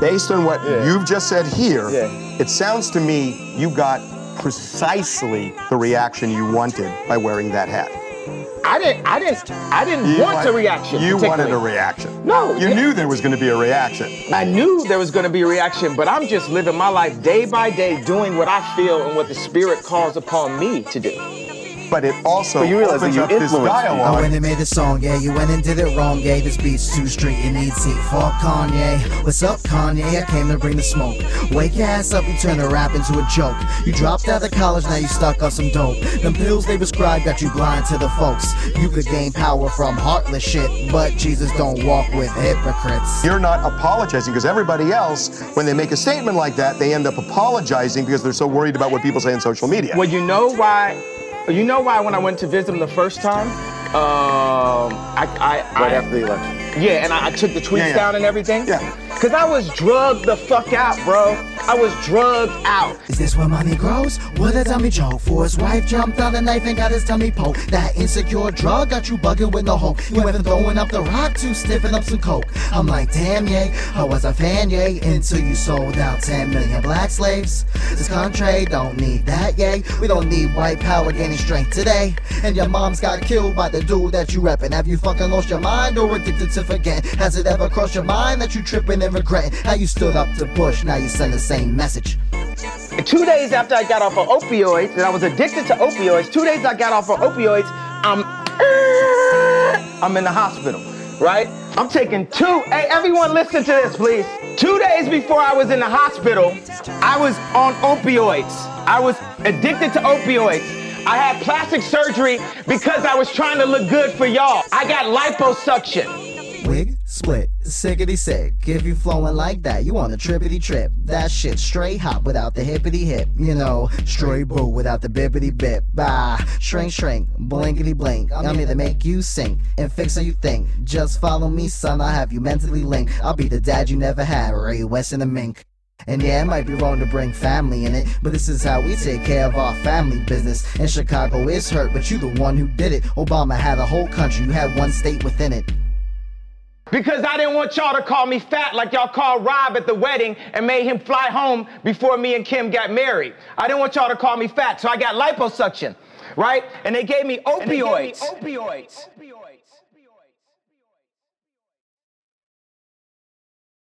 Based on what Yeah. you've just said here, Yeah. it sounds to me you got precisely the reaction you wanted by wearing that hat. I didn't. I didn't. I didn't You want a reaction. You wanted a reaction. No, You knew there was going to be a reaction. I knew there was going to be a reaction, but I'm just living my life day by day, doing what I feel and what the Spirit calls upon me to do. But it also But you realize that opens you up this influenced I went and made the song, yeah. You went and did it wrong, yeah. This beat's too straight, it needs heat. Fuck Kanye. What's up, Kanye? I came to bring the smoke. Wake your ass up, you turn a rap into a joke. You dropped out of college, now you stuck on some dope. Them pills they prescribe got you blind to the folks. You could gain power from heartless shit, but Jesus don't walk with hypocrites. You're not apologizing because everybody else, when they make a statement like that, they end up apologizing because they're so worried about what people say on social media. Well, you know why? You know why when I went to visit him the first time, um, I, I, Right I after the election. yeah, and I, I took the tweets Yeah, yeah. down and everything. Yeah. Cause I was drugged the fuck out, bro. I was drugged out. Is this where money grows? What a dummy joke. For his wife jumped on a knife and got his tummy poked. That insecure drug got you bugging with no hope. You went from throwing up the roc to sniffing up some coke. I'm like, damn, yay. I was a fan, yay. Until you sold out 10 million black slaves. This country don't need that, yay. We don't need white power gaining strength today. And your mom's got killed by the dude that you reppin'. Have you fucking lost your mind or addicted to forget? Has it ever crossed your mind that you tripping and regretting how you stood up to Bush? Now you send the same message. Two days after I got off of opioids, and I was addicted to opioids. Two days I got off of opioids, I'm I'm in the hospital, right? I'm taking two. Hey, everyone, listen to this, please. Two days before I was in the hospital, I was on opioids. I was addicted to opioids. I had plastic surgery because I was trying to look good for y'all. I got liposuction. Wig, split, sickety sick. If you flowing like that, you on a trippity trip. That shit straight hop without the hippity hip. You know, straight boo without the bippity bip. Bah, shrink shrink, blinkety blink. I'm here to make you sink and fix how you think. Just follow me, son. I'll have you mentally linked. I'll be the dad you never had, Ray West and the mink. And yeah, it might be wrong to bring family in it, but this is how we take care of our family business. And Chicago is hurt, but you the one who did it. Obama had a whole country, you had one state within it. Because I didn't want y'all to call me fat like y'all called Rob at the wedding and made him fly home before me and Kim got married. I didn't want y'all to call me fat, so I got liposuction, right? And they gave me opioids. opioids.